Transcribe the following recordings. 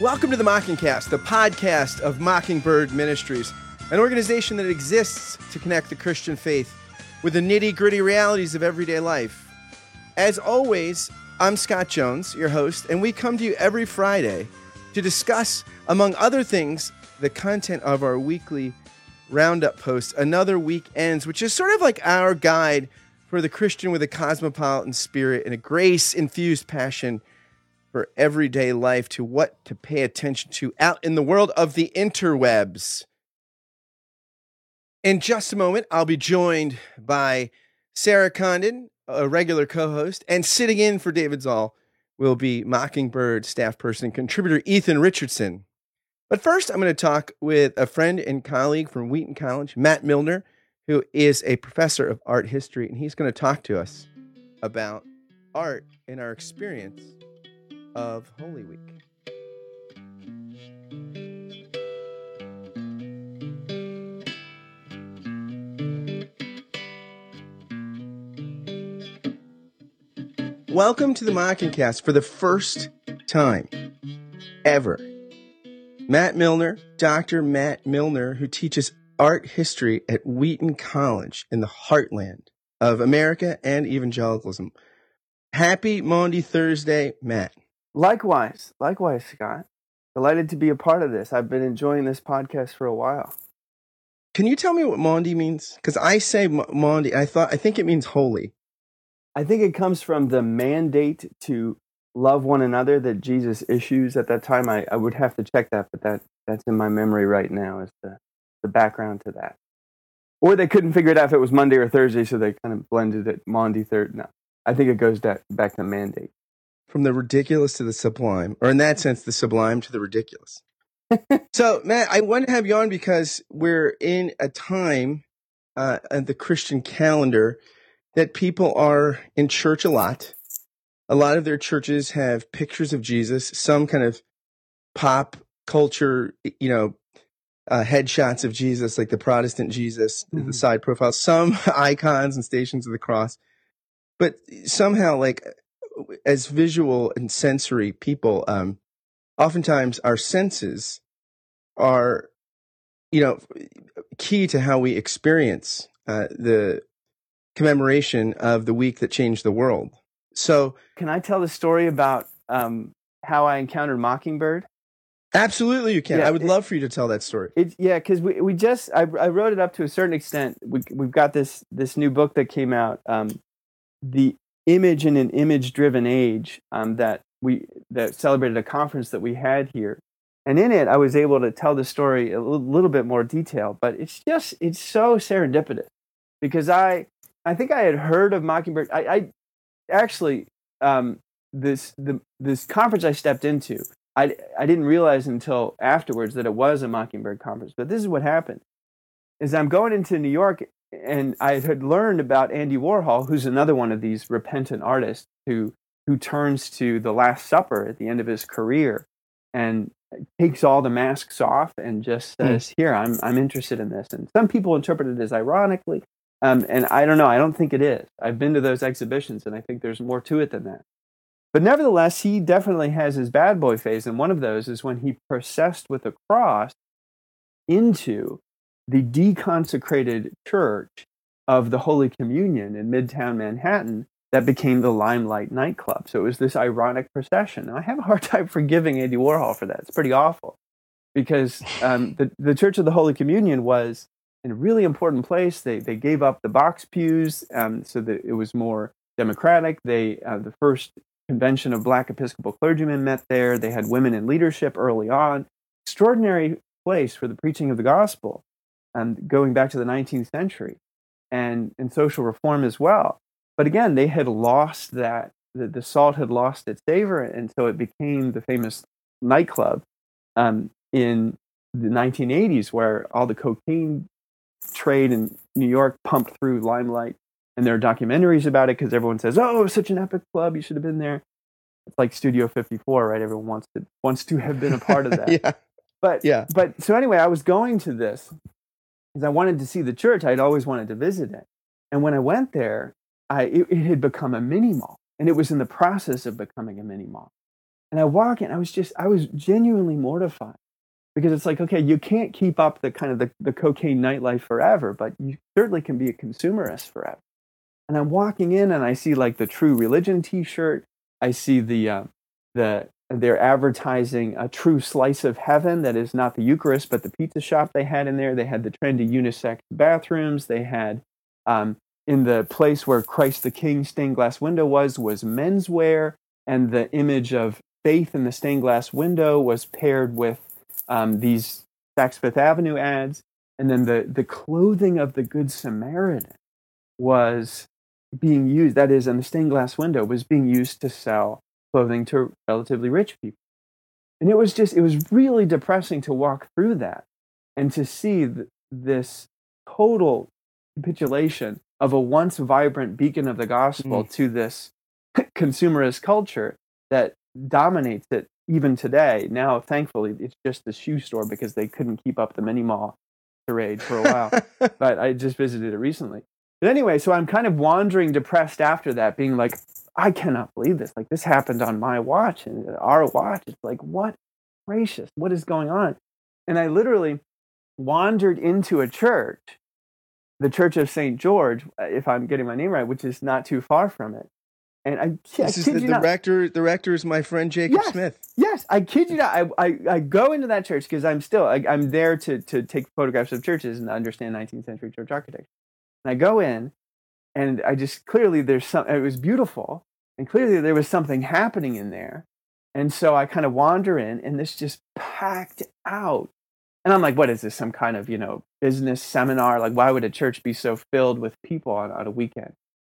Welcome to the Mockingcast, the podcast of Mockingbird Ministries, an organization that exists to connect the Christian faith with the nitty gritty realities of everyday life. As always, I'm Scott Jones, your host, and we come to you every Friday to discuss, among other things, the content of our weekly roundup post, Another Week Ends, which is sort of like our guide for the Christian with a cosmopolitan spirit and a grace infused passion for everyday life to what to pay attention to out in the world of the interwebs. In just a moment, I'll be joined by Sarah Condon, a regular co host, and sitting in for David Zahl will be Mockingbird staff person and contributor Ethan Richardson. But first, I'm going to talk with a friend and colleague from Wheaton College, Matt Milliner, who is a professor of art history, and he's going to talk to us about art and our experience of Holy Week. Welcome to the Mockingcast for the first time ever. Matt Milliner, Dr. Matt Milliner, who teaches art history at Wheaton College in the heartland of America and evangelicalism. Happy Maundy Thursday, Matt. Likewise, likewise, Scott. Delighted to be a part of this. I've been enjoying this podcast for a while. Can you tell me what Maundy means? Because I say Maundy, I thought I think it means holy. I think it comes from the mandate to love one another that Jesus issues at that time. I, I would have to check that, but that that's in my memory right now as the the background to that. Or they couldn't figure it out if it was Monday or Thursday, so they kind of blended it Maundy third. No, I think it goes back back to mandate from the ridiculous to the sublime, or in that sense, the sublime to the ridiculous. so, Matt, I want to have you on because we're in a time uh, at the Christian calendar that people are in church a lot. A lot of their churches have pictures of Jesus, some kind of pop culture, you know, uh, headshots of Jesus, like the Protestant Jesus, mm-hmm. the side profile, some icons and stations of the cross. But somehow, like as visual and sensory people, um, oftentimes our senses are, you know, key to how we experience uh, the commemoration of the week that changed the world. So, can I tell the story about um, how I encountered Mockingbird? Absolutely, you can. Yeah, I would it, love for you to tell that story. It, yeah, because we, we just I, I wrote it up to a certain extent. We we've got this this new book that came out, um, the image in an image driven age um, that we that celebrated a conference that we had here. And in it i was able to tell the story a little, little bit more detail but it's just it's so serendipitous. Because i i think i had heard of mockingbird i, I actually um, this the this conference i stepped into I, I didn't realize until afterwards that it was a mockingbird conference but this is what happened is i'm going into new york and I had learned about Andy Warhol, who's another one of these repentant artists who who turns to the Last Supper at the end of his career and takes all the masks off and just hmm. says, mm. "Here, I'm I'm interested in this." And some people interpret it as ironically, um, and I don't know. I don't think it is. I've been to those exhibitions, and I think there's more to it than that. But nevertheless, he definitely has his bad boy phase, and one of those is when he processed with a cross into the deconsecrated church of the Holy Communion in Midtown Manhattan that became the Limelight nightclub. So it was this ironic procession. Now, I have a hard time forgiving Andy Warhol for that. It's pretty awful because um, the, the Church of the Holy Communion was in a really important place. They, they gave up the box pews um, so that it was more democratic. They, uh, the first convention of black Episcopal clergymen met there. They had women in leadership early on. Extraordinary place for the preaching of the gospel um, going back to the 19th century and, and social reform as well. But again, they had lost that, the, the salt had lost its savor, and so it became the famous nightclub um, in the 1980s where all the cocaine trade in New York pumped through Limelight. And there are documentaries about it because everyone says, "Oh, it was such an epic club. You should have been there." It's like Studio 54, right? Everyone wants to wants to have been a part of that. yeah. But yeah. But so anyway, I was going to this because I wanted to see the church. I'd always wanted to visit it. And when I went there, I, it, it had become a mini mall and it was in the process of becoming a mini mall. And I walk in, I was just, I was genuinely mortified because it's like, okay, you can't keep up the kind of the, the cocaine nightlife forever, but you certainly can be a consumerist forever. And I'm walking in and I see like the True Religion T-shirt. I see the uh, the they're advertising a true slice of heaven that is not the Eucharist, but the pizza shop they had in there. They had the trendy unisex bathrooms. They had um, in the place where Christ the King stained glass window was was menswear, and the image of faith in the stained glass window was paired with um, these Saks Fifth Avenue ads, and then the the clothing of the Good Samaritan was being used. That is, in the stained glass window was being used to sell clothing to relatively rich people, and it was just it was really depressing to walk through that and to see th- this total capitulation of a once vibrant beacon of the gospel mm. to this consumerist culture that dominates it even today. Now, thankfully, it's just the shoe store because they couldn't keep up the mini mall parade for a while. but I just visited it recently. But anyway, so I'm kind of wandering depressed after that, being like, I cannot believe this. Like, this happened on my watch and uh, our watch. It's like, what gracious, what is going on? And I literally wandered into a church, the Church of St. George, uh, if I'm getting my name right, which is not too far from it. And I, this I is the, the rector. The rector is my friend Jacob yes, Smith. Yes, I kid you not. I, I, I go into that church because I'm still I, am there to to take photographs of churches and understand 19th century church architecture. And I go in, and I just clearly there's some. It was beautiful, and clearly there was something happening in there. And so I kind of wander in, and this just packed out. And I'm like, what is this? Some kind of you know business seminar? Like, why would a church be so filled with people on, on a weekend?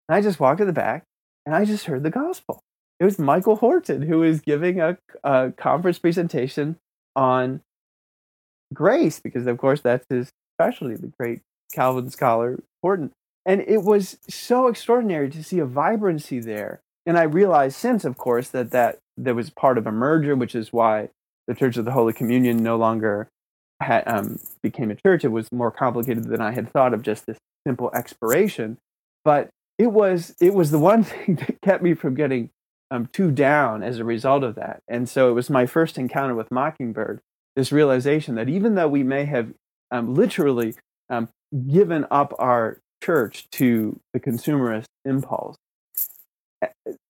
And I just walk to the back and I just heard the gospel. It was Michael Horton who was giving a, a conference presentation on grace, because of course that's his specialty, the great Calvin scholar Horton. And it was so extraordinary to see a vibrancy there. And I realized since, of course, that that there was part of a merger, which is why the Church of the Holy Communion no longer had, um, became a church. It was more complicated than I had thought of just this simple expiration. But it was it was the one thing that kept me from getting um, too down as a result of that. And so it was my first encounter with Mockingbird. This realization that even though we may have um, literally um, given up our church to the consumerist impulse,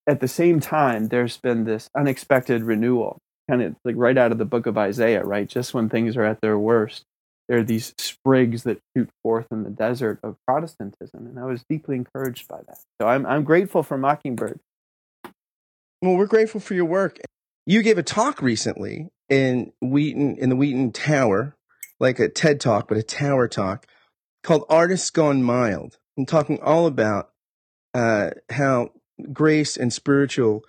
at the same time, there's been this unexpected renewal, kind of like right out of the book of Isaiah, right? Just when things are at their worst, there are these sprigs that shoot forth in the desert of Protestantism, and I was deeply encouraged by that. So I'm I'm grateful for Mockingbird. Well, we're grateful for your work. You gave a talk recently in Wheaton in the Wheaton Tower, like a TED talk, but a tower talk called "Artists Gone Mild," and talking all about uh, how grace and spiritual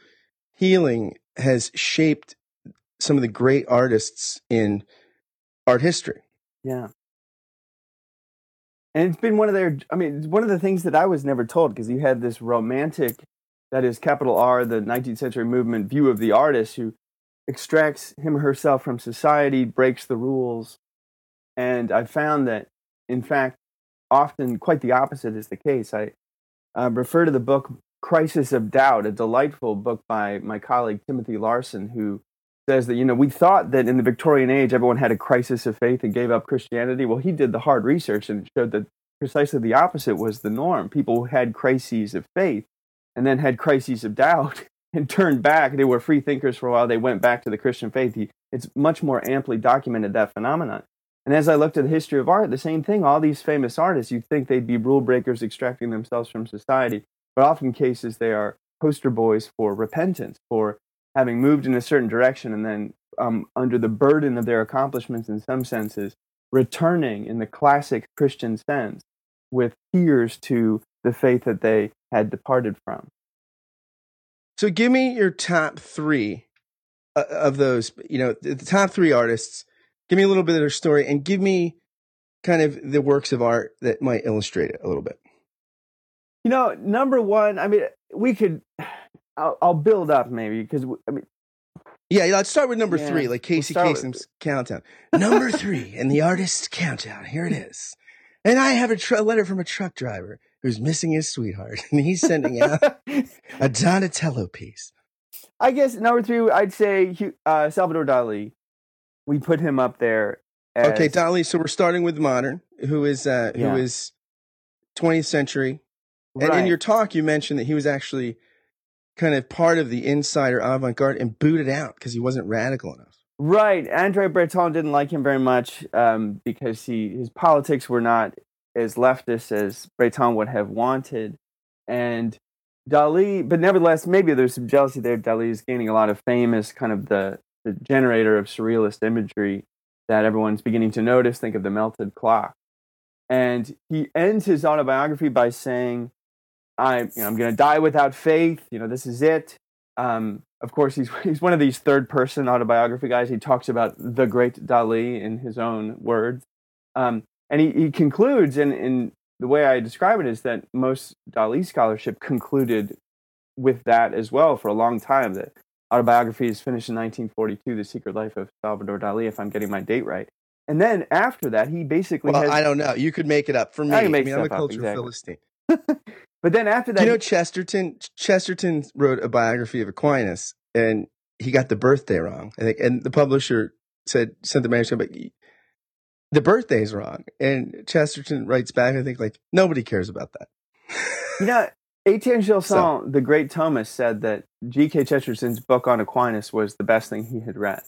healing has shaped some of the great artists in art history. Yeah. And it's been one of their, I mean, one of the things that I was never told because you had this romantic, that is capital R, the 19th century movement view of the artist who extracts him or herself from society, breaks the rules. And I found that, in fact, often quite the opposite is the case. I uh, refer to the book Crisis of Doubt, a delightful book by my colleague Timothy Larsen, who says that you know we thought that in the Victorian age everyone had a crisis of faith and gave up Christianity. Well, he did the hard research and showed that precisely the opposite was the norm. People had crises of faith and then had crises of doubt and turned back. They were free thinkers for a while. They went back to the Christian faith. It's much more amply documented that phenomenon. And as I looked at the history of art, the same thing. All these famous artists, you'd think they'd be rule breakers extracting themselves from society, but often cases they are poster boys for repentance, for having moved in a certain direction and then um, under the burden of their accomplishments in some senses returning in the classic christian sense with tears to the faith that they had departed from so give me your top three uh, of those you know the top three artists give me a little bit of their story and give me kind of the works of art that might illustrate it a little bit you know number one i mean we could I'll, I'll build up maybe because I mean. Yeah, let's start with number yeah, three, like Casey we'll Kasem's countdown. Number three in the artist's countdown. Here it is. And I have a tr- letter from a truck driver who's missing his sweetheart, and he's sending out a Donatello piece. I guess number three, I'd say uh, Salvador Dali. We put him up there. As, okay, Dali. So we're starting with modern, who is uh, who Yeah. is 20th century. And in your talk, you mentioned that he was actually kind of part of the insider avant-garde and booted out because he wasn't radical enough. Right. Andre Breton didn't like him very much um, because he his politics were not as leftist as Breton would have wanted. And Dali, but nevertheless, maybe there's some jealousy there. Dali is gaining a lot of fame as kind of the, the generator of surrealist imagery that everyone's beginning to notice. Think of the melted clock. And he ends his autobiography by saying, I, you know, I'm going to die without faith. You know, this is it. Um, of course, he's he's one of these third person autobiography guys. He talks about the great Dali in his own words, um, and he, he concludes. And in the way I describe it is that most Dali scholarship concluded with that as well for a long time. That autobiography is finished in 1942, The Secret Life of Salvador Dali, if I'm getting my date right. And then after that, he basically Well, has. I don't know. You could make it up for me. I can make mean, I'm a stuff up, cultural exactly. philistine. but then after that, you know he- Chesterton? Chesterton wrote a biography of Aquinas, and he got the birthday wrong. I think, and the publisher said sent the manuscript, but the birthday's wrong. And Chesterton writes back, I think, like nobody cares about that. You know, Etienne Gilson, So- the great Thomas, said that G.K. Chesterton's book on Aquinas was the best thing he had read.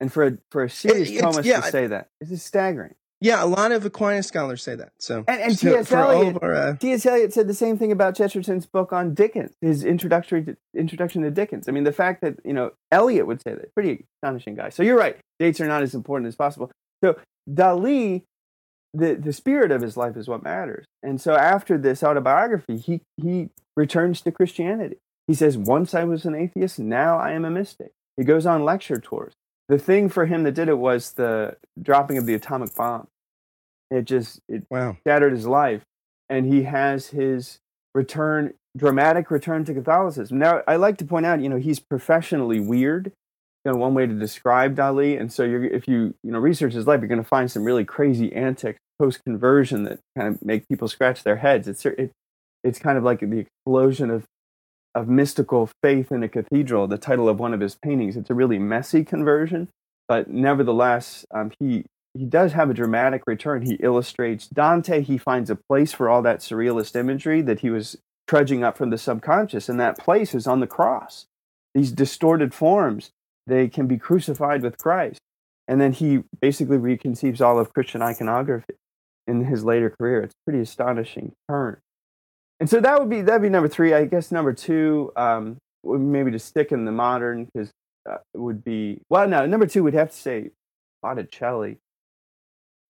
And for a, for a serious It- Thomist yeah, to say that, just staggering. yeah, a lot of Aquinas scholars say that. So, And- and T.S. all Eliot- our, uh, T.S. Eliot said the same thing about Chesterton's book on Dickens, his introductory to, introduction to Dickens. I mean, the fact that you know Eliot would say that, pretty astonishing guy. So you're right, dates are not as important as possible. So Dali, the the spirit of his life is what matters. And so after this autobiography, he he returns to Christianity. He says, "Once I was an atheist, now I am a mystic." He goes on lecture tours. The thing for him that did it was the dropping of the atomic bomb. It just it wow. shattered his life, and he has his return, dramatic return to Catholicism. Now, I like to point out, you know, he's professionally weird. You know, one way to describe Dali, and so you're, if you you know research his life, you're going to find some really crazy antics post conversion that kind of make people scratch their heads. It's it, it's kind of like the explosion of of mystical faith in a cathedral. The title of one of his paintings. It's a really messy conversion, but nevertheless, um, he he does have a dramatic return. He illustrates Dante. He finds a place for all that surrealist imagery that he was trudging up from the subconscious, and that place is on the cross. These distorted forms, they can be crucified with Christ. And then he basically reconceives all of Christian iconography in his later career. It's pretty astonishing turn. And so that would be that'd be number three. I guess number two, um, maybe to stick in the modern because uh, it would be well. No, number two would have to say Botticelli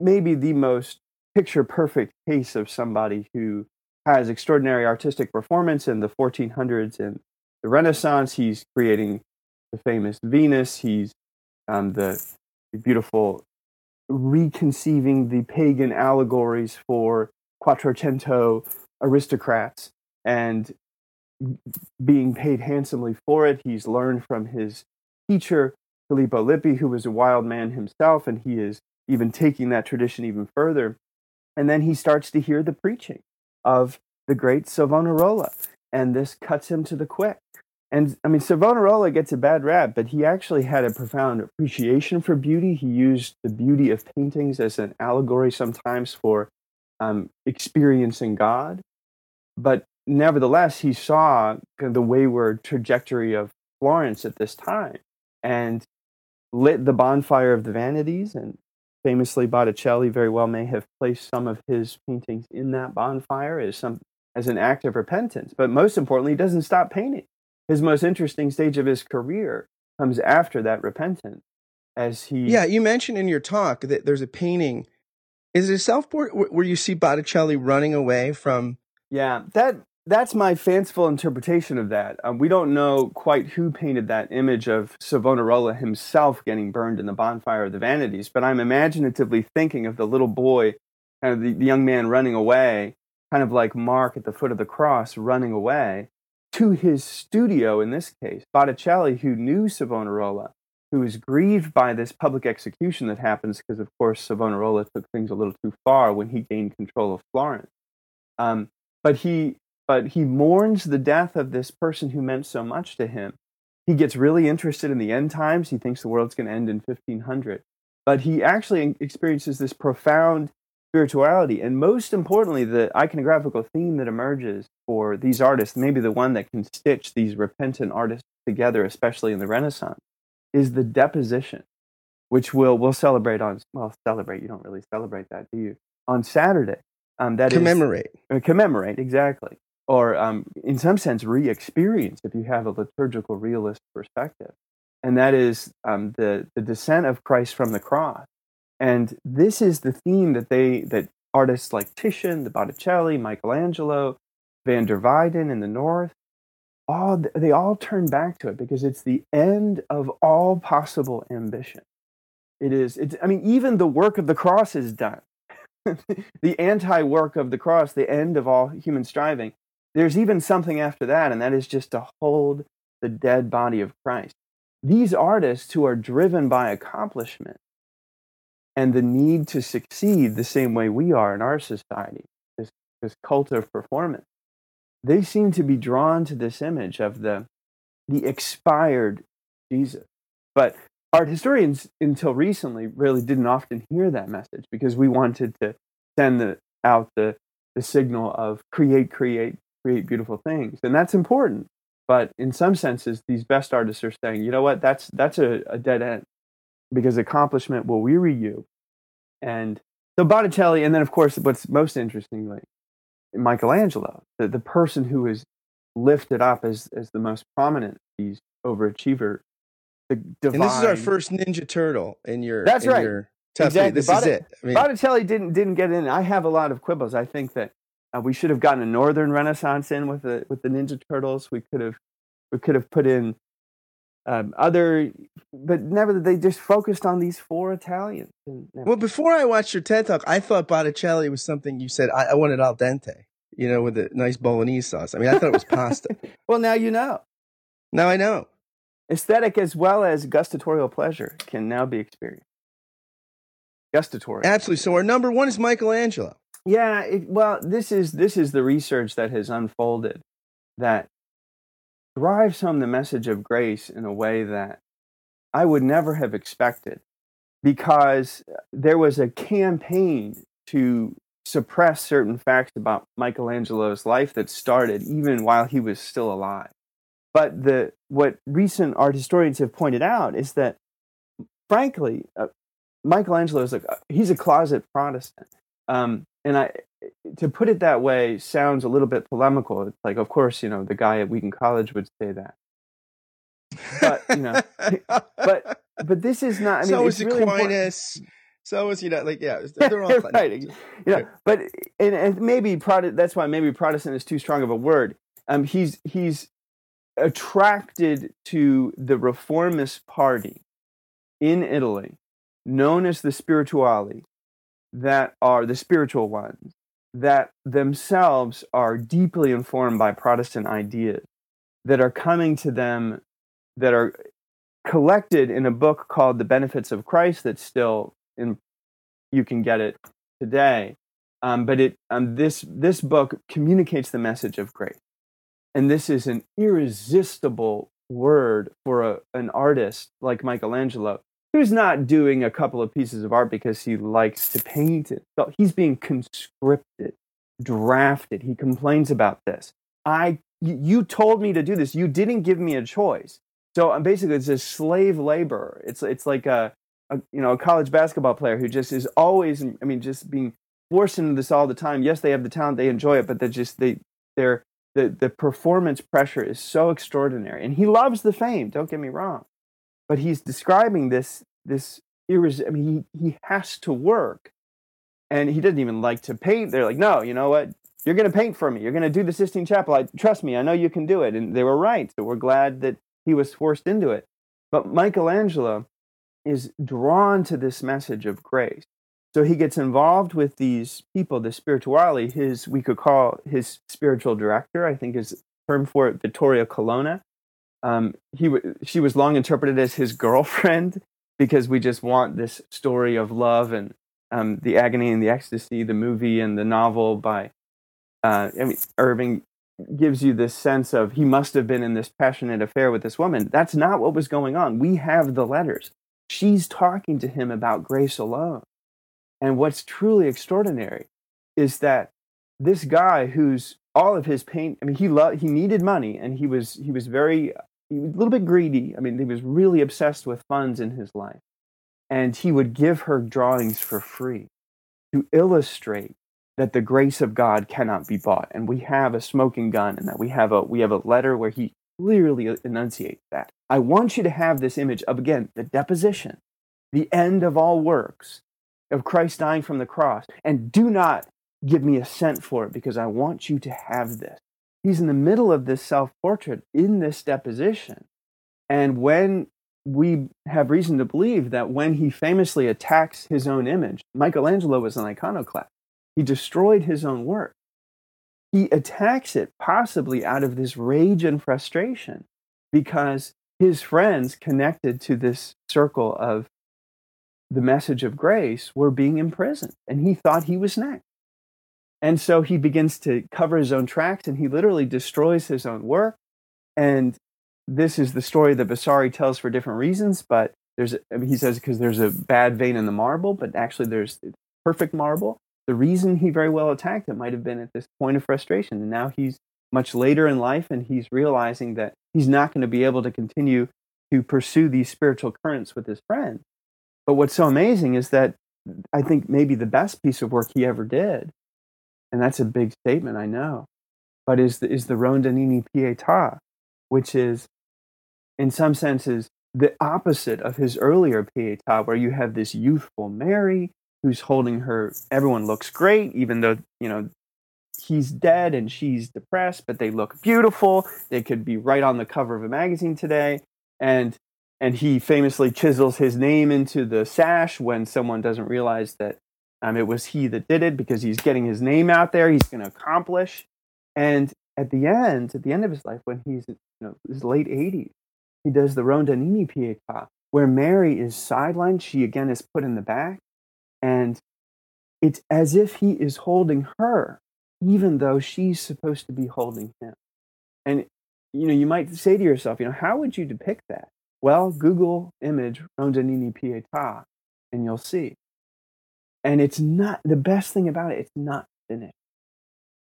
maybe the most picture perfect case of somebody who has extraordinary artistic performance in the 1400s and the Renaissance. He's creating the famous Venus. He's um, the, the beautiful reconceiving the pagan allegories for Quattrocento aristocrats and being paid handsomely for it. He's learned from his teacher, Filippo Lippi, who was a wild man himself, and he is even taking that tradition even further. And then he starts to hear the preaching of the great Savonarola, and this cuts him to the quick. And I mean, Savonarola gets a bad rap, but he actually had a profound appreciation for beauty. He used the beauty of paintings as an allegory sometimes for um, experiencing God. But nevertheless, he saw the wayward trajectory of Florence at this time and lit the bonfire of the vanities and famously Botticelli very well may have placed some of his paintings in that bonfire as some as an act of repentance. But most importantly, he doesn't stop painting. His most interesting stage of his career comes after that repentance, as he Yeah, you mentioned in your talk that there's a painting. Is it a self portrait where you see Botticelli running away from? Yeah, that that's my fanciful interpretation of that. Um, we don't know quite who painted that image of Savonarola himself getting burned in the bonfire of the vanities, but I'm imaginatively thinking of the little boy, kind of the, the young man running away, kind of like Mark at the foot of the cross running away to his studio in this case. Botticelli, who knew Savonarola, who was grieved by this public execution that happens because, of course, Savonarola took things a little too far when he gained control of Florence. Um, but he but he mourns the death of this person who meant so much to him he gets really interested in the end times. He thinks the world's going to end in 1500. But he actually experiences this profound spirituality. And most importantly, the iconographical theme that emerges for these artists, maybe the one that can stitch these repentant artists together, especially in the Renaissance, is the deposition, which we'll, we'll celebrate on, well, celebrate, you don't really celebrate that, do you? On Saturday. Um, that commemorate. Is, uh, commemorate, exactly or um, in some sense re-experience if you have a liturgical realist perspective and that is um, the, the descent of christ from the cross and this is the theme that they that artists like titian the botticelli michelangelo van der weyden in the north all they all turn back to it because it's the end of all possible ambition it is it's, i mean even the work of the cross is done the anti work of the cross the end of all human striving there's even something after that, and that is just to hold the dead body of Christ. These artists who are driven by accomplishment and the need to succeed the same way we are in our society, this, this cult of performance, they seem to be drawn to this image of the, the expired Jesus. But art historians, until recently, really didn't often hear that message because we wanted to send the, out the, the signal of create, create, create beautiful things, and that's important. But in some senses, these best artists are saying, you know what, that's that's a, a dead end because accomplishment will weary you. And so Botticelli, and then of course, what's most interestingly, Michelangelo, the, the person who is lifted up as as the most prominent these overachiever. The divine, and this is our first Ninja Turtle in your. That's in right. Your exactly. This Bott- is it. I mean, Botticelli didn't didn't get in. I have a lot of quibbles. I think that uh, we should have gotten a Northern Renaissance in with the with the Ninja Turtles. We could have we could have put in um, other, but never. They just focused on these four Italians. Well, before I watched your TED talk, I thought Botticelli was something you said. I, I wanted al dente, you know, with a nice bolognese sauce. I mean, I thought it was pasta. well, now you know. Now I know. Aesthetic as well as gustatorial pleasure can now be experienced. Gustatorial. Absolutely. So our number one is Michelangelo. Yeah, it, well, this is this is the research that has unfolded that drives home the message of grace in a way that I would never have expected because there was a campaign to suppress certain facts about Michelangelo's life that started even while he was still alive. But the what recent art historians have pointed out is that frankly, uh, Michelangelo is like he's a closet Protestant. Um, and I, to put it that way, sounds a little bit polemical. It's like, of course, you know, the guy at Wheaton College would say that. But you know, but but this is not. I mean, so is really Aquinas. Important. So is you know, like yeah, they're all right. You know, but and, and maybe Protestant. That's why maybe Protestant is too strong of a word. Um, he's he's attracted to the reformist party in Italy, known as the Spirituali, that are the spiritual ones that themselves are deeply informed by Protestant ideas that are coming to them that are collected in a book called The Benefits of Christ that's still in you can get it today. Um, but it um, this this book communicates the message of grace. And this is an irresistible word for a, an artist like Michelangelo who's not doing a couple of pieces of art because he likes to paint it. So he's being conscripted, drafted. He complains about this. I, you told me to do this. You didn't give me a choice. So I'm basically it's a slave labor. It's it's like a, a you know a college basketball player who just is always I mean just being forced into this all the time. Yes, they have the talent, they enjoy it, but they just they they're the the performance pressure is so extraordinary. And he loves the fame. Don't get me wrong but he's describing this this irres- I mean, he, he has to work, and he doesn't even like to paint. They're like, no, you know what? You're going to paint for me. You're going to do the Sistine Chapel. I trust me. I know you can do it. And they were right. So we're glad that he was forced into it. But Michelangelo is drawn to this message of grace. So he gets involved with these people, the spirituali, his we could call his spiritual director, I think is term for it, Vittoria Colonna. Um, he w- she was long interpreted as his girlfriend because we just want this story of love and um, the agony and the ecstasy, the movie and the novel by uh, I mean, Irving gives you this sense of he must have been in this passionate affair with this woman. That's not what was going on. We have the letters. She's talking to him about grace alone. And what's truly extraordinary is that this guy who's all of his pain I mean he loved he needed money and he was he was very he was a little bit greedy. I mean he was really obsessed with funds in his life. And he would give her drawings for free to illustrate that the grace of God cannot be bought. And we have a smoking gun and that we have a we have a letter where he clearly enunciates that. I want you to have this image of again the deposition, the end of all works of Christ dying from the cross. And do not give me a cent for it because I want you to have this. He's in the middle of this self portrait in this deposition. And when we have reason to believe that when he famously attacks his own image, Michelangelo was an iconoclast. He destroyed his own work. He attacks it possibly out of this rage and frustration because his friends connected to this circle of the message of grace were being imprisoned and he thought he was next. And so he begins to cover his own tracks and he literally destroys his own work. And this is the story that Vasari tells for different reasons, but there's, I mean, he says because there's a bad vein in the marble, but actually there's perfect marble the reason he very well attacked it might have been at this point of frustration. And now he's much later in life and he's realizing that he's not going to be able to continue to pursue these spiritual currents with his friend. But what's so amazing is that I think maybe the best piece of work he ever did, and that's a big statement, I know, but is the, is the Rondanini Pietà, which is, in some senses, the opposite of his earlier Pietà, where you have this youthful Mary who's holding her. Everyone looks great, even though, you know, he's dead and she's depressed, but they look beautiful. They could be right on the cover of a magazine today. And and he famously chisels his name into the sash when someone doesn't realize that um, it was he that did it because he's getting his name out there. He's going to accomplish. And at the end, at the end of his life, when he's you know his late 80s, he does the Rondanini Pietà, where Mary is sidelined. She again is put in the back, and it's as if he is holding her, even though she's supposed to be holding him. And, you know, you might say to yourself, you know, how would you depict that? Well, Google image Rondanini Pietà, and you'll see. And it's not, the best thing about it, it's not finished.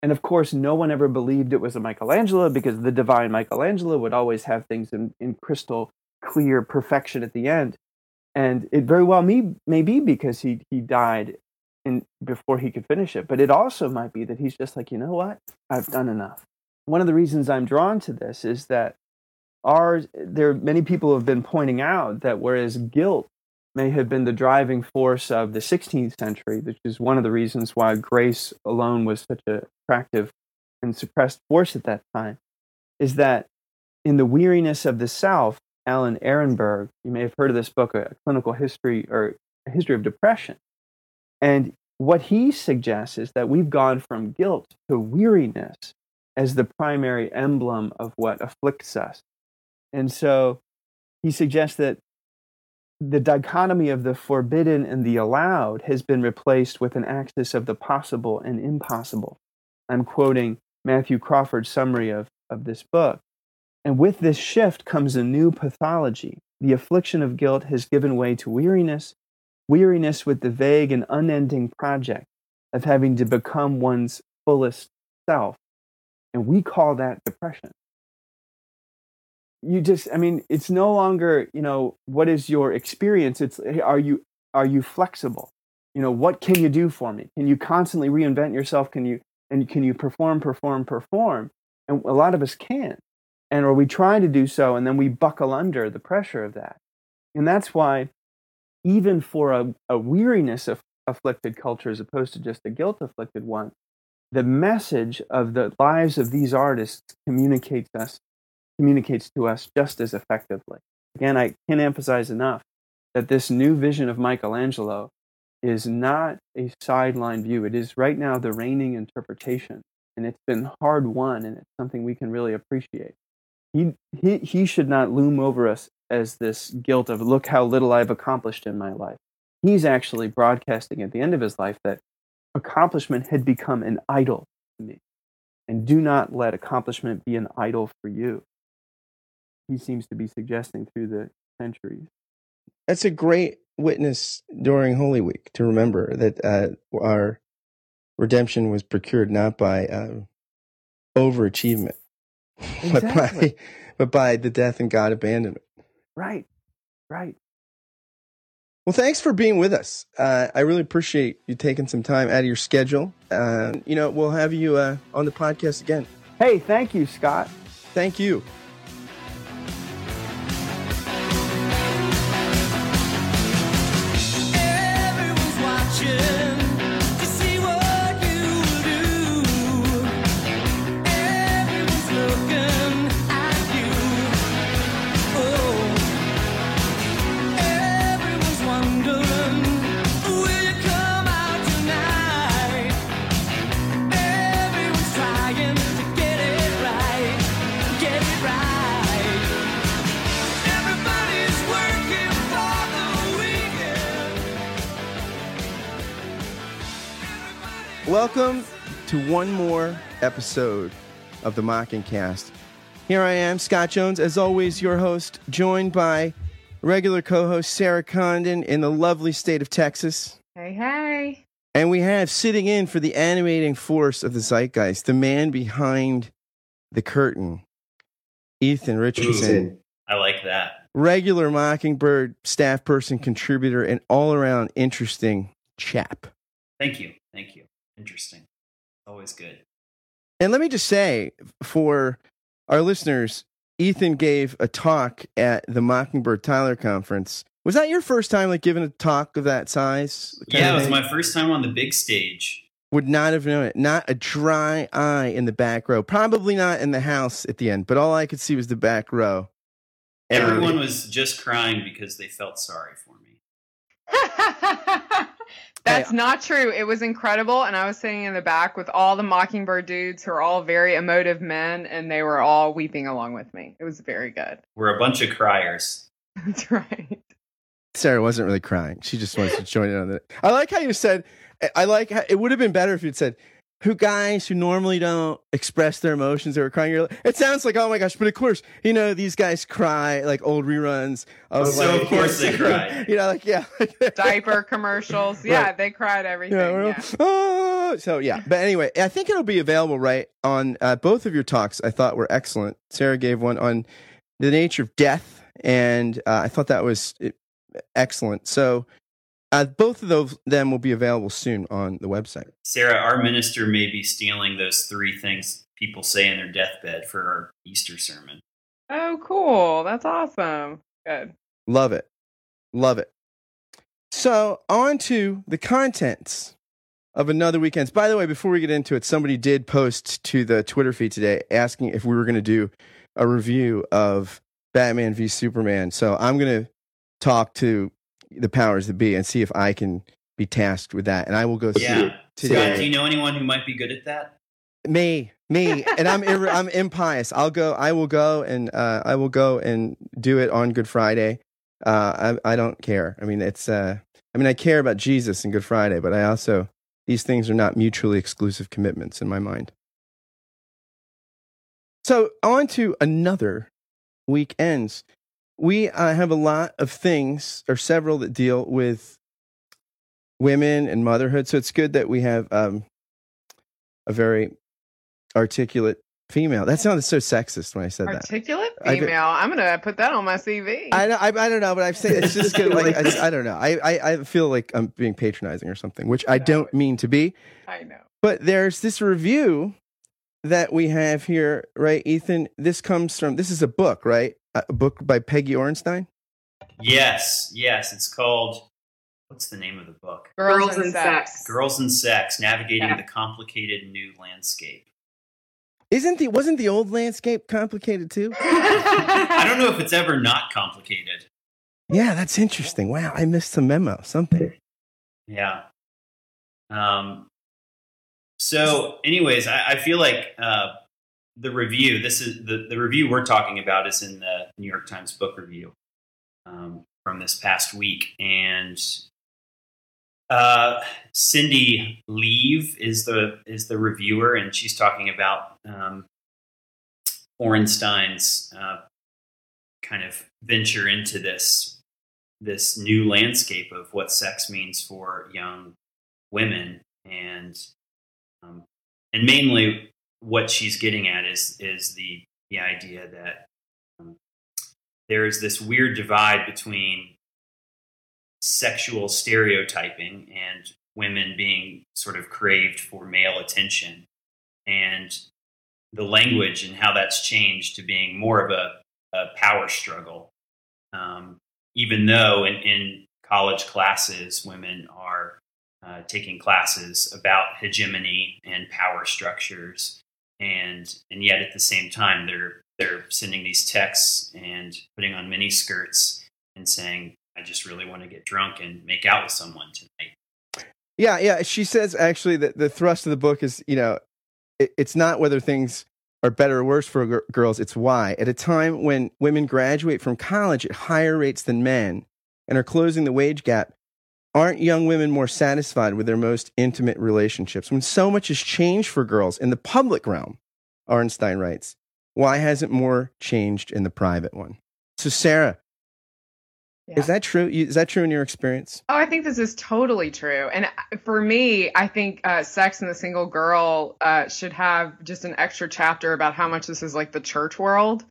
And of course, no one ever believed it was a Michelangelo because the divine Michelangelo would always have things in, in crystal clear perfection at the end. And it very well may, may be because he he died in before he could finish it. But it also might be that he's just like you know what? I've done enough. One of the reasons i'm drawn to this is that our there many people have been pointing out that whereas guilt may have been the driving force of the 16th century which is one of the reasons why grace alone was such a attractive and suppressed force at that time is that in the weariness of the south Alan Ehrenberg. You may have heard of this book, A Clinical History or a History of Depression. And what he suggests is that we've gone from guilt to weariness as the primary emblem of what afflicts us. And so he suggests that the dichotomy of the forbidden and the allowed has been replaced with an axis of the possible and impossible. I'm quoting Matthew Crawford's summary of, of this book. And with this shift comes a new pathology. The affliction of guilt has given way to weariness, weariness with the vague and unending project of having to become one's fullest self. And we call that depression. You just, I mean, it's no longer, you know, what is your experience? It's, are you, are you flexible? You know, what can you do for me? Can you constantly reinvent yourself? Can you, and can you perform, perform, perform? And a lot of us can't and or we try to do so and then we buckle under the pressure of that and that's why even for a, a weariness of afflicted culture as opposed to just a guilt afflicted one the message of the lives of these artists communicates us communicates to us just as effectively again i can't emphasize enough that this new vision of michelangelo is not a sideline view it is right now the reigning interpretation and it's been hard won and it's something we can really appreciate he, he, he should not loom over us as this guilt of, look how little I've accomplished in my life. He's actually broadcasting at the end of his life that accomplishment had become an idol to me. and do not let accomplishment be an idol for you. He seems to be suggesting through the centuries. That's a great witness during Holy Week to remember that uh, our redemption was procured not by uh, overachievement, exactly. but by but by the death and God abandonment. Right, right. Well, thanks for being with us. Uh, I really appreciate you taking some time out of your schedule. Uh, you know, we'll have you uh, on the podcast again. Hey, thank you, Scott. Thank you. Welcome to one more episode of the Mockingcast. Here I am, Scott Jones, as always, your host, joined by regular co host Sarah Condon in the lovely state of Texas. Hey, hey. And we have sitting in for the animating force of the zeitgeist, the man behind the curtain, Ethan Richardson. I like that. Regular Mockingbird staff person, contributor, and all around interesting chap. Thank you. Thank you. Interesting. Always good. And let me just say for our listeners, Ethan gave a talk at the Mockingbird Tyler conference. Was that your first time like giving a talk of that size? Yeah, it was my first time on the big stage. Would not have known it. Not a dry eye in the back row. Probably not in the house at the end, but all I could see was the back row. Everyone was just crying because they felt sorry for me. That's hey, not true. It was incredible, and I was sitting in the back with all the Mockingbird dudes who are all very emotive men, and they were all weeping along with me. It was very good. We're a bunch of criers. That's right. Sarah wasn't really crying. She just wanted to join in on it. I like how you said. I like. How, it would have been better if you'd said, who guys who normally don't express their emotions or crying. Like, it sounds like oh my gosh, but of course you know these guys cry like old reruns. Of, so like, of course they cry. You know, like yeah, diaper commercials. Yeah, right. they cried everything. Yeah, yeah. Oh, so yeah, but anyway, I think it'll be available right on uh, both of your talks. I thought were excellent. Sarah gave one on the nature of death, and uh, I thought that was uh, excellent. So uh, both of those them will be available soon on the website. Sarah, our minister may be stealing those three things people say in their deathbed for our Easter sermon. Oh, cool! That's awesome. Good. Love it. Love it. So on to the contents of Another Week Ends. By the way, before we get into it, somebody did post to the Twitter feed today asking if we were going to do a review of Batman v Superman. So I'm going to talk to the powers that be and see if I can be tasked with that. And I will go yeah. see it today. Scott, do you know anyone who might be good at that? Me, me, and I'm ir- I'm impious. I'll go. I will go and uh, I will go and do it on Good Friday. Uh, I I don't care. I mean, it's. Uh, I mean, I care about Jesus and Good Friday, but I also these things are not mutually exclusive commitments in my mind. So on to another weekends we uh, have a lot of things, or several that deal with women and motherhood. So it's good that we have um, a very articulate female. That sounded so sexist when I said articulate that. Articulate female. I'm gonna put that on my CV. I, I, I don't know, but I've said it's just good. Like I, I, don't know. I, I I feel like I'm being patronizing or something, which I don't mean to be. I know. But there's this review that we have here, right, Ethan? This comes from. This is a book, right? A book by Peggy Orenstein? Yes, yes. It's called what's the name of the book? Girls, Girls and Sex. Sex. Girls and Sex: Navigating yeah. the Complicated New Landscape. Isn't the wasn't the old landscape complicated too? I don't know if it's ever not complicated. Yeah, that's interesting. Wow, I missed some memo. Something. Yeah. Um. So, anyways, I, I feel like uh, the review. This is the, the review we're talking about is in the New York Times book review um, from this past week, and Uh, Cindi Leive is the is the reviewer, and she's talking about um, Orenstein's uh, kind of venture into this this new landscape of what sex means for young women, and um, and mainly what she's getting at is is the the idea that um, there is this weird divide between sexual stereotyping and women being sort of craved for male attention and the language and how that's changed to being more of a, a power struggle. Um, even though in, in, college classes, women are uh, taking classes about hegemony and power structures, and and yet at the same time they're they're sending these texts and putting on mini skirts and saying I just really want to get drunk and make out with someone tonight. Yeah, yeah. She says actually that the thrust of the book is, you know, it, it's not whether things are better or worse for g- girls, it's why. At a time when women graduate from college at higher rates than men and are closing the wage gap, aren't young women more satisfied with their most intimate relationships? When so much has changed for girls in the public realm, Orenstein writes, why hasn't more changed in the private one? So, Sarah, yeah. Is that true? Is that true in your experience? Oh, I think this is totally true. And uh, for me, I think uh, Sex and the Single Girl uh, should have just an extra chapter about how much this is like the church world,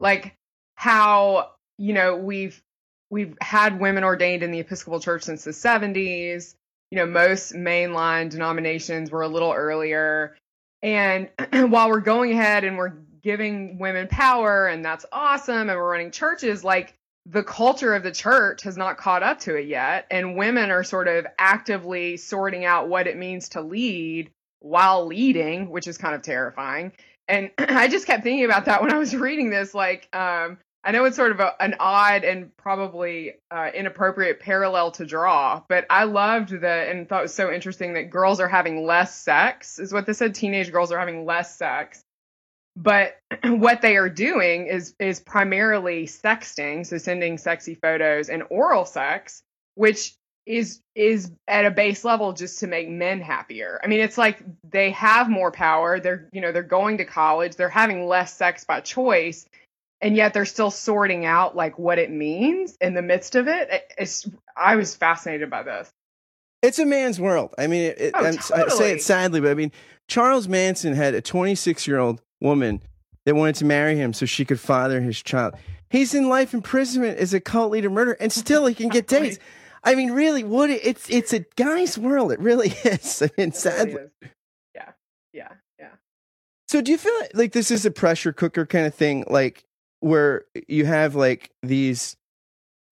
like how you know we've we've had women ordained in the Episcopal Church since the 70s. You know, most mainline denominations were a little earlier. And while we're going ahead and we're giving women power, and that's awesome, and we're running churches, like the culture of the church has not caught up to it yet. And women are sort of actively sorting out what it means to lead while leading, which is kind of terrifying. And I just kept thinking about that when I was reading this. Like, um, I know it's sort of a, an odd and probably uh, inappropriate parallel to draw, but I loved the and thought it was so interesting that girls are having less sex, is what they said. Teenage girls are having less sex but what they are doing is is primarily sexting so sending sexy photos and oral sex which is is at a base level just to make men happier i mean it's like they have more power they're you know they're going to college they're having less sex by choice and yet they're still sorting out like what it means in the midst of it it's i was fascinated by this it's a man's world i mean it, it, oh, totally. i say it sadly but i mean charles manson had a 26 year old woman that wanted to marry him so she could father his child. He's in life imprisonment as a cult leader murder, and still he can get dates. I mean, really, what it's it's a guy's world. It really is. I mean, sadly. Really yeah, yeah, yeah. So, do you feel like this is a pressure cooker kind of thing, like where you have like these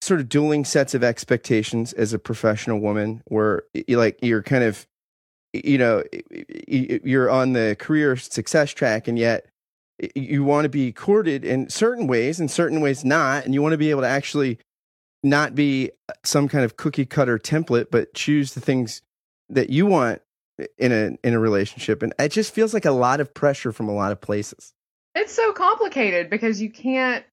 sort of dueling sets of expectations as a professional woman, where you like you're kind of, you know, you're on the career success track, and yet you want to be courted in certain ways and certain ways not and you want to be able to actually not be uh, some kind of cookie cutter template but choose the things that you want in a in a relationship. And it just feels like a lot of pressure from a lot of places it's so complicated because you can't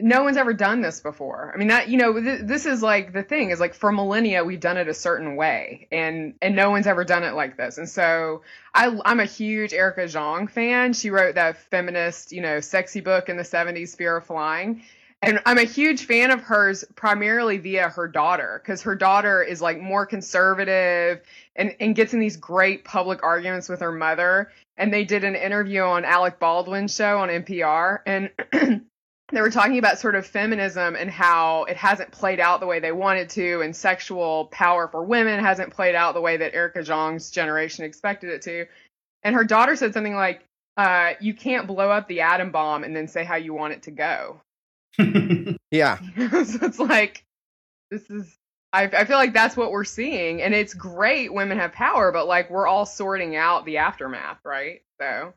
no one's ever done this before. I mean that you know th- this is like the thing is like for millennia we've done it a certain way and and no one's ever done it like this. And so I I'm a huge Erica Jong fan. She wrote that feminist, you know, sexy book in the 70s Fear of Flying. And I'm a huge fan of hers primarily via her daughter because her daughter is like more conservative and, and gets in these great public arguments with her mother. And they did an interview on Alec Baldwin's show on NPR. And they were talking about sort of feminism and how it hasn't played out the way they wanted to, and sexual power for women hasn't played out the way that Erica Jong's generation expected it to. And her daughter said something like, uh, "You can't blow up the atom bomb and then say how you want it to go." yeah. so it's like this is. I, I feel like that's what we're seeing, and it's great. Women have power, but like we're all sorting out the aftermath, right? So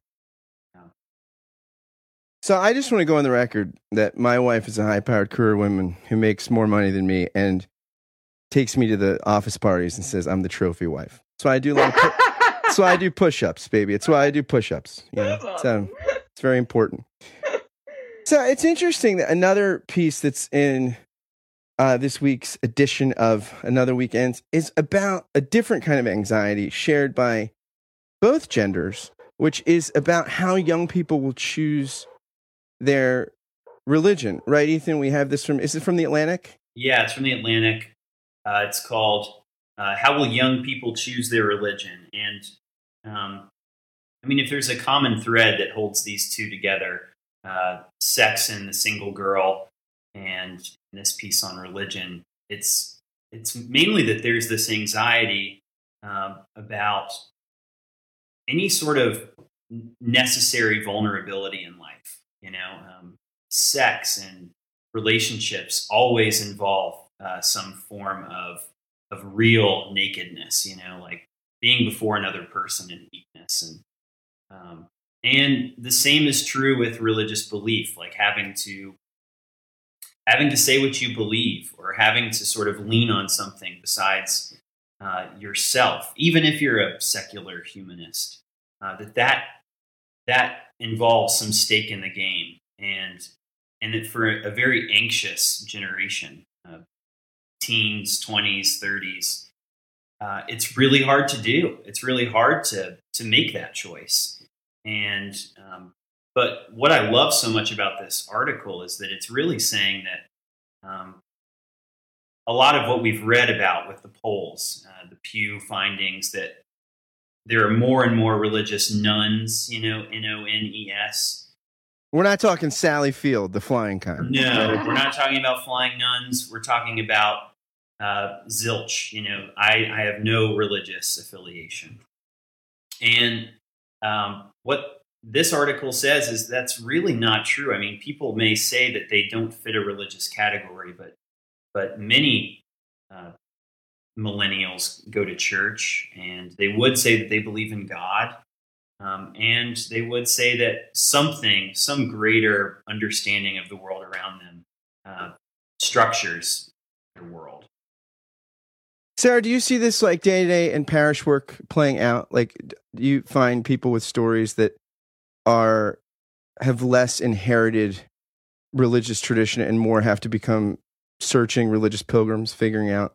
so I just want to go on the record that my wife is a high-powered career woman who makes more money than me and takes me to the office parties and says I'm the trophy wife. So I do like. pu- so I do push-ups, baby. It's why I do push-ups. You know? So it's very important. So it's interesting that another piece that's in uh, this week's edition of Another Week Ends is about a different kind of anxiety shared by both genders, which is about how young people will choose their religion. Right, Ethan? We have this from, is it from the Atlantic? Yeah, it's from the Atlantic. Uh, it's called uh, How Will Young People Choose Their Religion? And um, I mean, if there's a common thread that holds these two together, uh, sex and the single girl, and this piece on religion, it's it's mainly that there's this anxiety um, about any sort of necessary vulnerability in life. You know, um, sex and relationships always involve uh, some form of of real nakedness. You know, like being before another person in weakness and um, and the same is true with religious belief, like having to having to say what you believe or having to sort of lean on something besides uh, yourself, even if you're a secular humanist. Uh, that that that involves some stake in the game, and and that for a very anxious generation, uh, teens, twenties, thirties, uh, it's really hard to do. It's really hard to to make that choice. And um, but what I love so much about this article is that it's really saying that um, a lot of what we've read about with the polls, uh, the Pew findings, that there are more and more religious nones, you know, N O N E S. We're not talking Sally Field, the flying kind. No, we're not talking about flying nuns. We're talking about uh, zilch. You know, I, I have no religious affiliation. And um, what this article says is that's really not true. I mean, people may say that they don't fit a religious category, but but many uh, millennials go to church and they would say that they believe in God. Um, and they would say that something, some greater understanding of the world around them, uh, structures their world. Sarah, do you see this like day to day in parish work playing out? Like, do you find people with stories that are have less inherited religious tradition and more have to become searching religious pilgrims, figuring out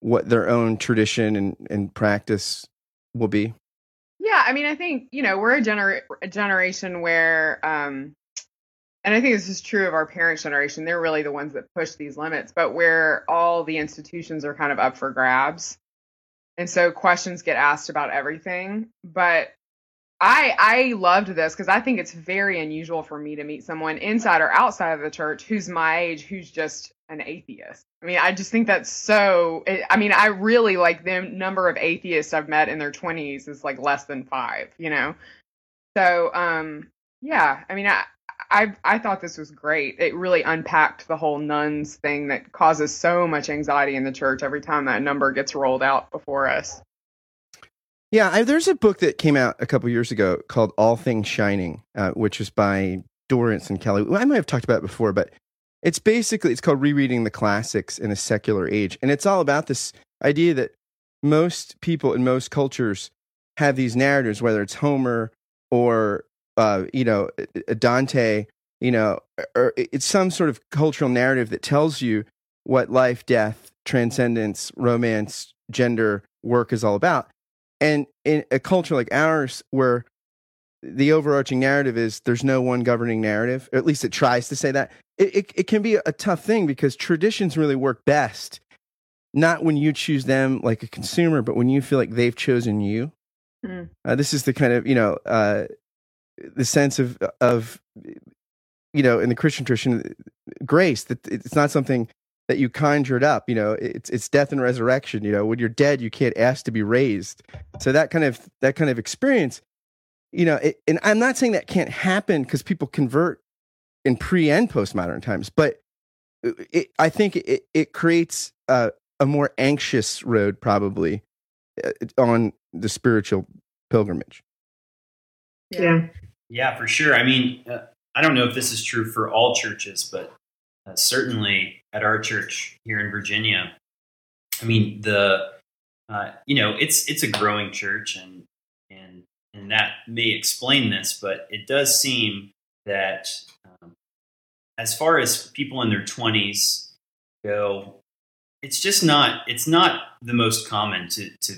what their own tradition and, and practice will be? Yeah, I mean, I think you know we're a, gener- a generation where um, and I think this is true of our parents' generation. They're really the ones that push these limits, but where all the institutions are kind of up for grabs. And so questions get asked about everything. But I I loved this because I think it's very unusual for me to meet someone inside or outside of the church who's my age who's just an atheist. I mean, I just think that's so. I mean, I really like the number of atheists I've met in their 20s is like less than five. You know, so um, yeah. I mean, I I I thought this was great. It really unpacked the whole nones thing that causes so much anxiety in the church every time that number gets rolled out before us. Yeah, I, there's a book that came out a couple years ago called All Things Shining, uh, which was by Dorrance and Kelly. I might have talked about it before, but it's basically it's called rereading the classics in a secular age, and it's all about this idea that most people in most cultures have these narratives, whether it's Homer or uh, you know, Dante, you know, or it's some sort of cultural narrative that tells you what life, death, transcendence, romance, gender, work is all about. And in a culture like ours, where the overarching narrative is there's no one governing narrative, or at least it tries to say that, it, it, it can be a tough thing because traditions really work best, not when you choose them like a consumer, but when you feel like they've chosen you. Mm. Uh, this is the kind of, you know, uh, the sense of of you know in the Christian tradition grace that it's not something that you conjured up you know it's it's death and resurrection you know when you're dead you can't ask to be raised. So that kind of that kind of experience you know it, and i'm not saying that can't happen because people convert in pre and postmodern times but it, i think it, it creates a, a more anxious road probably uh, on the spiritual pilgrimage. Yeah yeah, for sure. I mean, uh, I don't know if this is true for all churches, but uh, certainly at our church here in Virginia, I mean the uh, you know it's it's a growing church and and and that may explain this, but it does seem that um, as far as people in their twenties go. It's just not. It's not the most common to to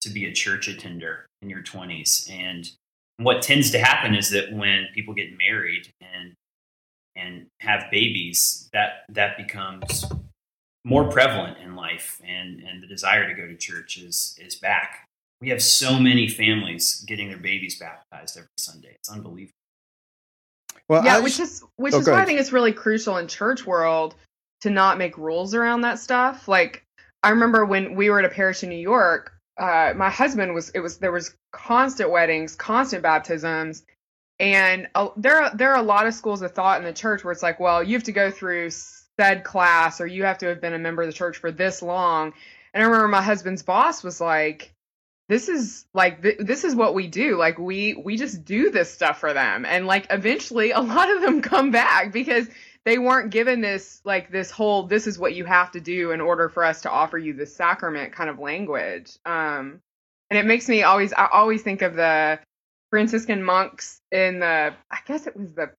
to be a church attender in your twenties, and what tends to happen is that when people get married and and have babies, that that becomes more prevalent in life, and and the desire to go to church is is back. We have so many families getting their babies baptized every Sunday. It's unbelievable. Well, yeah, which is which oh, is why I think it's really crucial in church world to not make rules around that stuff. Like I remember when we were at a parish in New York, uh, my husband was it was there was constant weddings, constant baptisms, and uh, there are, there are a lot of schools of thought in the church where it's like, well, you have to go through said class or you have to have been a member of the church for this long. And I remember my husband's boss was like, this is like th- this is what we do like we we just do this stuff for them and like eventually a lot of them come back because they weren't given this like this whole this is what you have to do in order for us to offer you this sacrament kind of language. Um and it makes me always i always think of the franciscan monks in the i guess it was the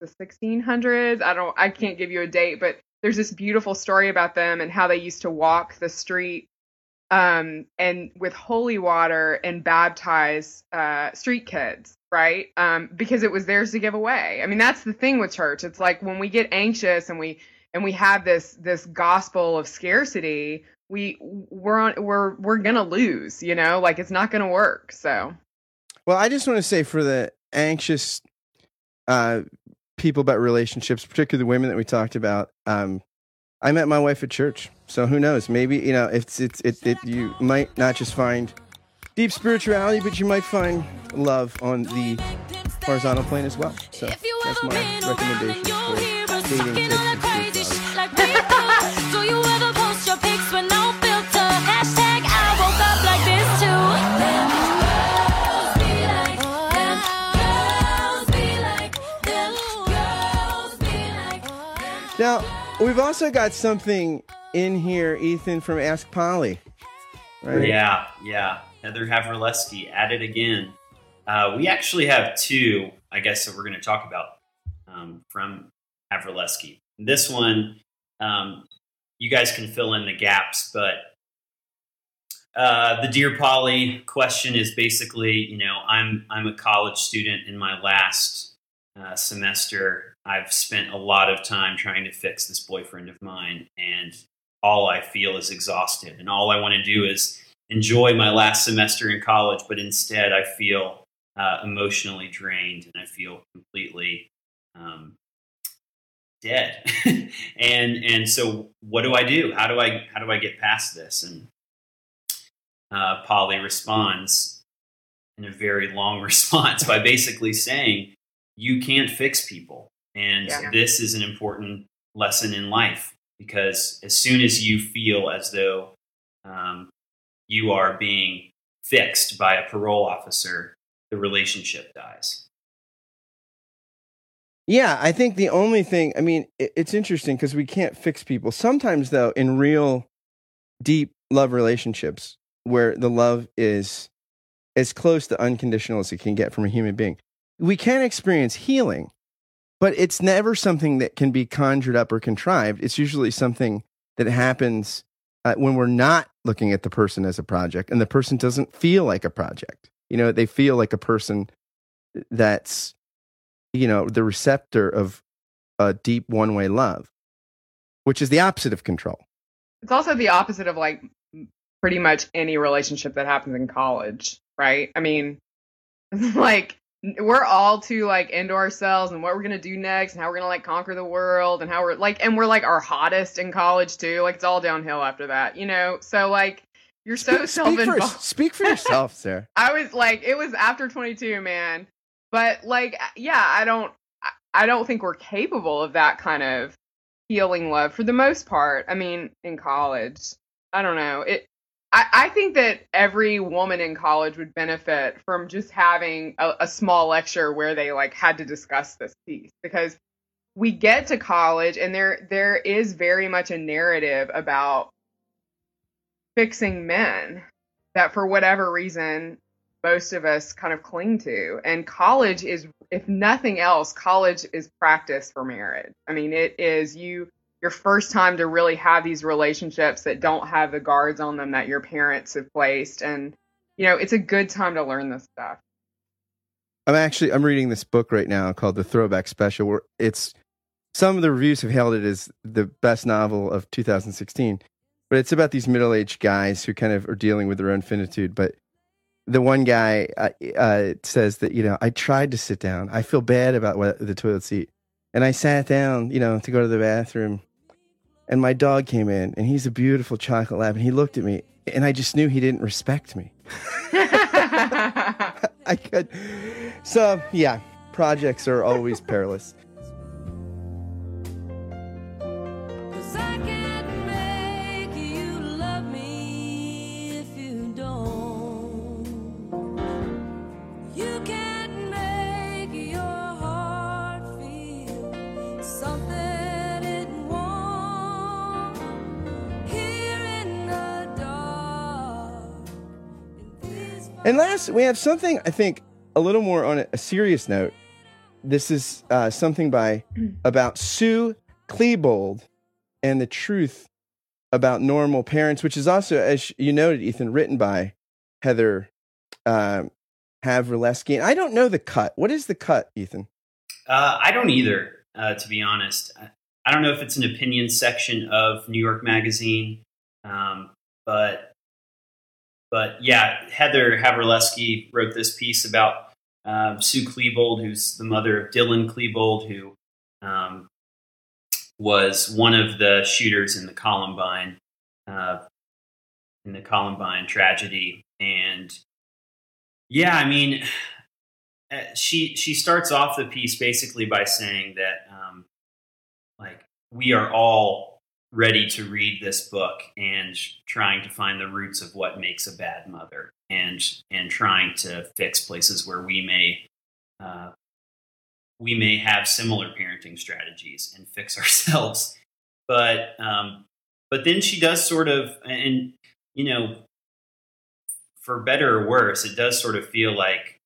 the 1600s i don't i can't give you a date but there's this beautiful story about them and how they used to walk the street um, and with holy water and baptize uh, street kids, right? Um, because it was theirs to give away. I mean, that's the thing with church. It's like when we get anxious and we and we have this this gospel of scarcity, we we're on we're we're gonna lose. You know, like it's not gonna work. So, well, I just want to say for the anxious uh, people about relationships, particularly the women that we talked about. Um, I met my wife at church. So who knows? Maybe you know, it's it's it, it you might not just find deep spirituality, but you might find love on the horizontal plane as well. So that's my recommendation for dating tips and Now, we've also got something in here, Ethan from Ask Polly. Right? Yeah, yeah. Heather Havrilesky at it again. Uh, we actually have two, I guess, that we're going to talk about um, from Havrilesky. This one, um, you guys can fill in the gaps, but uh, the Dear Polly question is basically, you know, I'm I'm a college student in my last uh, semester. I've spent a lot of time trying to fix this boyfriend of mine, and all I feel is exhausted, and all I want to do is enjoy my last semester in college. But instead, I feel uh, emotionally drained, and I feel completely um, dead. and and so, what do I do? How do I how do I get past this? And uh, Polly responds in a very long response by basically saying, "You can't fix people." And yeah. this is an important lesson in life because as soon as you feel as though um, you are being fixed by a parole officer, the relationship dies. Yeah, I think the only thing, I mean, it's interesting because we can't fix people. Sometimes, though, in real deep love relationships where the love is as close to unconditional as it can get from a human being, we can experience healing but it's never something that can be conjured up or contrived. It's usually something that happens uh, when we're not looking at the person as a project and the person doesn't feel like a project. You know, they feel like a person that's, you know, the receptor of a deep one way love, which is the opposite of control. It's also the opposite of like pretty much any relationship that happens in college, right? I mean, like we're all too like into ourselves and what we're gonna do next and how we're gonna like conquer the world and how we're like and we're like our hottest in college too. Like it's all downhill after that you know? So like you're so self-involved. speak for yourself sir. I was like it was after 22 man. But like yeah i don't i don't think we're capable of that kind of healing love for the most part. I mean in college i don't know. It I, I think that every woman in college would benefit from just having a, a small lecture where they like had to discuss this piece because we get to college and there there is very much a narrative about fixing men that for whatever reason most of us kind of cling to. And college is if nothing else college is practice for marriage. I mean it is you your first time to really have these relationships that don't have the guards on them that your parents have placed. And you know it's a good time to learn this stuff. I'm actually I'm reading this book right now called The Throwback Special where it's some of the reviews have hailed it as the best novel of 2016 but it's about these middle-aged guys who kind of are dealing with their own finitude. But the one guy uh, uh, says that you know I tried to sit down. I feel bad about what, the toilet seat. And I sat down you know to go to the bathroom and my dog came in and he's a beautiful chocolate lab and he looked at me and I just knew he didn't respect me. I could so yeah projects are always perilous last, we have something I think a little more on a, a serious note. This is uh, something by about Sue Klebold and the truth about normal parents, which is also, as you noted, Ethan, written by Heather um, Havrilesky. And I don't know the cut. What is the cut, Ethan? Uh, I don't either, uh, to be honest. I- I don't know if it's an opinion section of New York Magazine, um, but but yeah, Heather Havrilesky wrote this piece about um, Sue Klebold, who's the mother of Dylan Klebold, who um, was one of the shooters in the Columbine uh, in the Columbine tragedy, and yeah, I mean, uh, she she starts off the piece basically by saying that um, like we are all ready to read this book and trying to find the roots of what makes a bad mother and and trying to fix places where we may uh, we may have similar parenting strategies and fix ourselves but um, but then she does sort of and you know for better or worse it does sort of feel like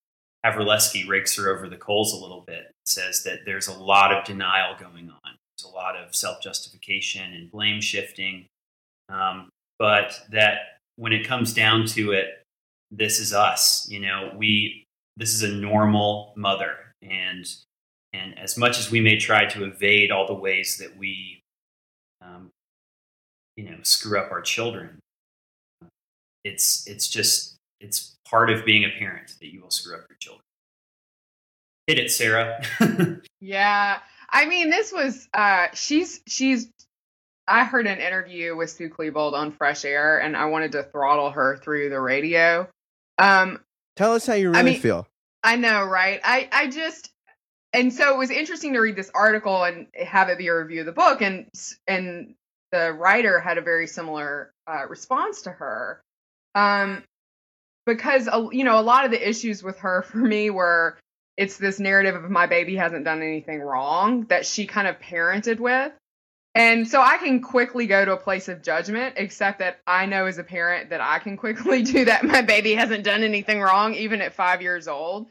Havrilesky rakes her over the coals a little bit says that there's a lot of denial going on. A lot of self justification and blame shifting. Um, but that when it comes down to it, this is us. You know, we, this is a normal mother. And, and as much as we may try to evade all the ways that we, um, you know, screw up our children, it's, it's just, it's part of being a parent that you will screw up your children. Hit it, Sarah. Yeah. I mean, this was uh she's she's I heard an interview with Sue Klebold on Fresh Air and I wanted to throttle her through the radio. Um Tell us how you really I mean- feel. I know, right? I I just and so it was interesting to read this article and have it be a review of the book and and the writer had a very similar uh, response to her. Um because uh, you know, a lot of the issues with her for me were it's this narrative of my baby hasn't done anything wrong that she kind of parented with. And so I can quickly go to a place of judgment, except that I know as a parent that I can quickly do that. My baby hasn't done anything wrong, even at five years old.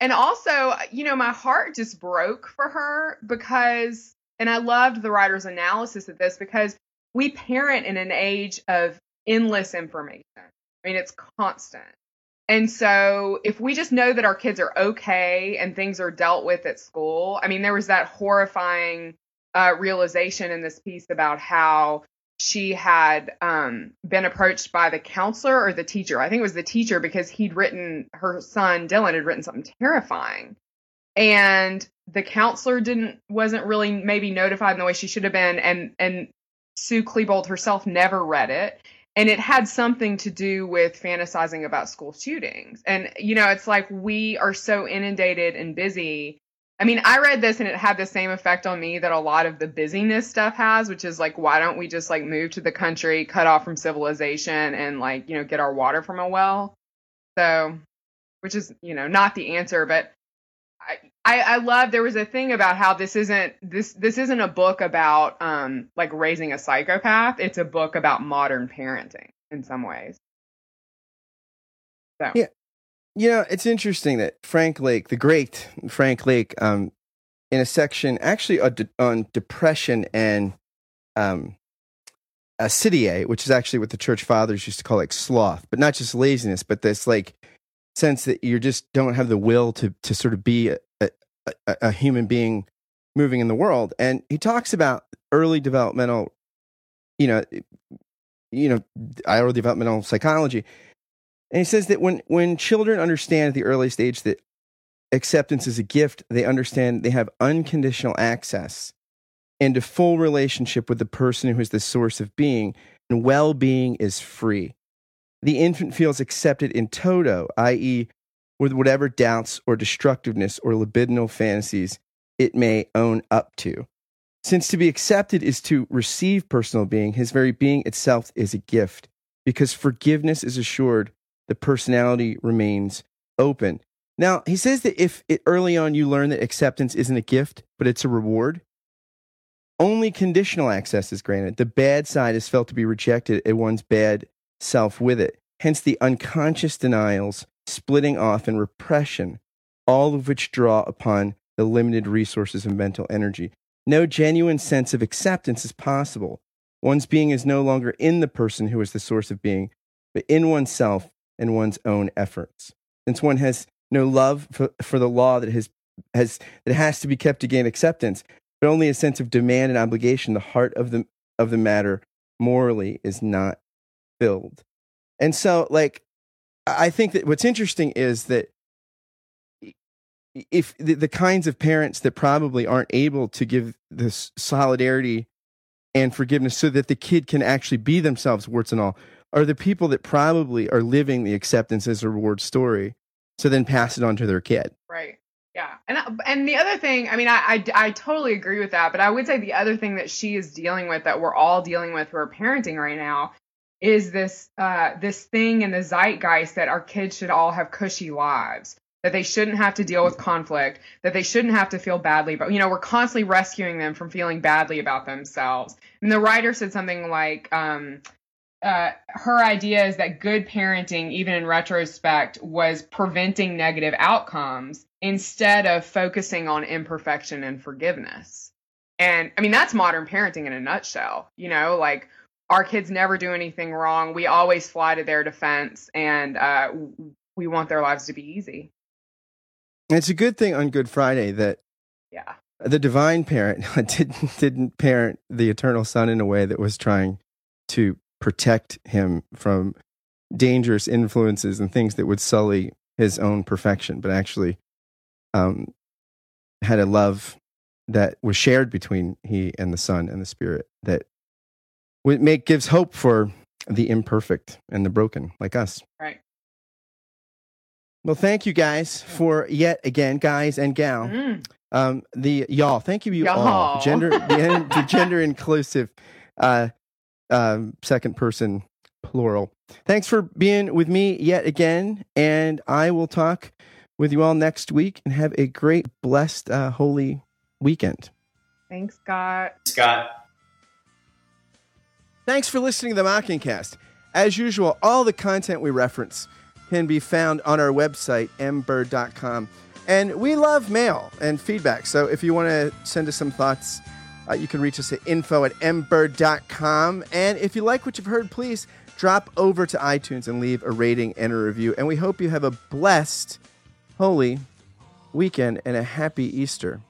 And also, you know, my heart just broke for her because, and I loved the writer's analysis of this because we parent in an age of endless information. I mean, it's constant. And so if we just know that our kids are okay and things are dealt with at school, I mean, there was that horrifying uh, realization in this piece about how she had um, been approached by the counselor or the teacher. I think it was the teacher because he'd written her son Dylan had written something terrifying, and the counselor didn't wasn't really maybe notified in the way she should have been, and and Sue Klebold herself never read it. And it had something to do with fantasizing about school shootings. And, you know, it's like we are so inundated and busy I mean, I read this and it had the same effect on me that a lot of the busyness stuff has, which is like, why don't we just like move to the country, cut off from civilization, and like, you know, get our water from a well? So, which is, you know, not the answer, but I, I, love there was a thing about how this isn't this this isn't a book about um like raising a psychopath. It's a book about modern parenting in some ways. So Yeah. You know, it's interesting that Frank Lake, the great Frank Lake, um, in a section actually on, de- on depression and um, acedia, which is actually what the church fathers used to call like sloth, but not just laziness, but this like sense that you just don't have the will to to sort of be a, a, a- human being moving in the world. And he talks about early developmental, you know, you know, early developmental psychology. And he says that when when children understand at the earliest age that acceptance is a gift, they understand they have unconditional access into full relationship with the person who is the source of being, and well being is free. The infant feels accepted in toto, i.e., with whatever doubts or destructiveness or libidinal fantasies it may own up to. Since to be accepted is to receive personal being, his very being itself is a gift. Because forgiveness is assured, the personality remains open. Now, he says that if it, early on you learn that acceptance isn't a gift, but it's a reward, only conditional access is granted. The bad side is felt to be rejected and one's bad self with it. Hence the unconscious denials, splitting off, and repression, all of which draw upon the limited resources of mental energy. No genuine sense of acceptance is possible. One's being is no longer in the person who is the source of being, but in oneself and one's own efforts. Since one has no love for, for the law that has, has that has to be kept to gain acceptance, but only a sense of demand and obligation, the heart of the of the matter morally is not filled. And so, like, I think that what's interesting is that if the, the kinds of parents that probably aren't able to give this solidarity and forgiveness so that the kid can actually be themselves, warts and all, are the people that probably are living the acceptance as a reward story. So then pass it on to their kid. Right. Yeah. And uh, and the other thing, I mean, I, I I totally agree with that, but I would say the other thing that she is dealing with that we're all dealing with who are parenting right now is this uh this thing in the zeitgeist that our kids should all have cushy lives. That they shouldn't have to deal with conflict, that they shouldn't have to feel badly, but you know, we're constantly rescuing them from feeling badly about themselves. And the writer said something like, um, uh, her idea is that good parenting, even in retrospect, was preventing negative outcomes instead of focusing on imperfection and forgiveness. And I mean, that's modern parenting in a nutshell. You know, like our kids never do anything wrong. We always fly to their defense, and uh, we want their lives to be easy. It's a good thing on Good Friday that Yeah. the divine parent didn't didn't parent the eternal son in a way that was trying to protect him from dangerous influences and things that would sully his own perfection, but actually um, had a love that was shared between he and the son and the spirit that would make gives hope for the imperfect and the broken like us. Right. Well, thank you guys for yet again, guys and gal. Mm. Um, the y'all, thank you, you all. Y'all. Gender, the, the gender inclusive, uh, um, second person plural. Thanks for being with me yet again, and I will talk with you all next week. And have a great, blessed, uh, holy weekend. Thanks, Scott. Scott, Thanks for listening to the Mockingcast. As usual, all the content we reference can be found on our website, mbird.com. And we love mail and feedback. So if you want to send us some thoughts, uh, you can reach us at info at mbird.com. And if you like what you've heard, please drop over to iTunes and leave a rating and a review. And we hope you have a blessed, holy weekend and a happy Easter.